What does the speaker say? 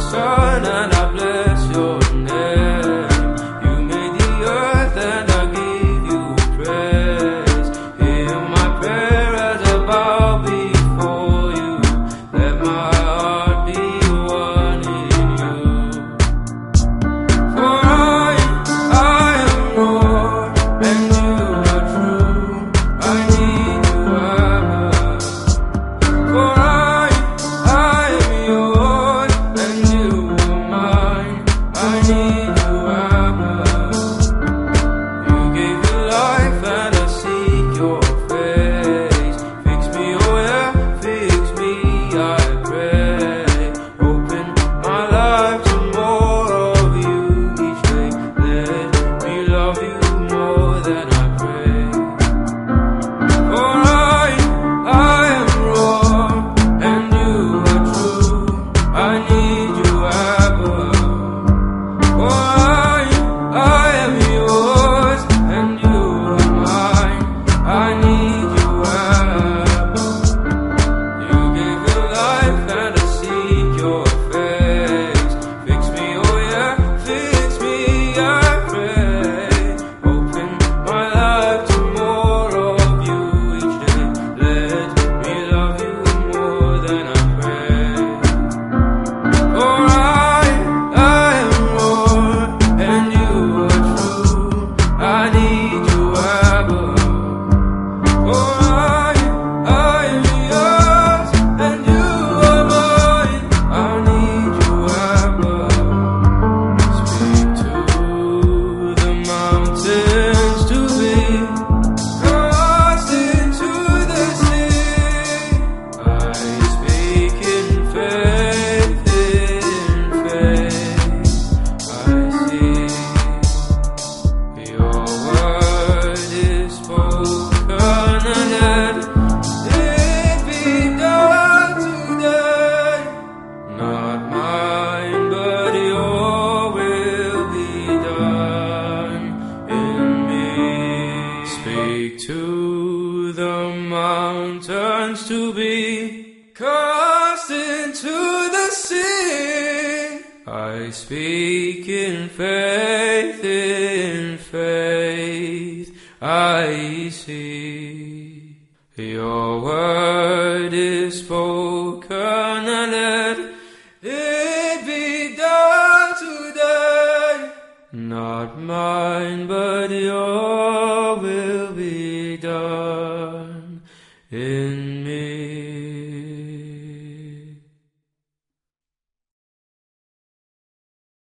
So. you. To the mountains to be cast into the sea. I speak in faith, in faith, I see. Your word is spoken and let it be done today. Not mine, but your in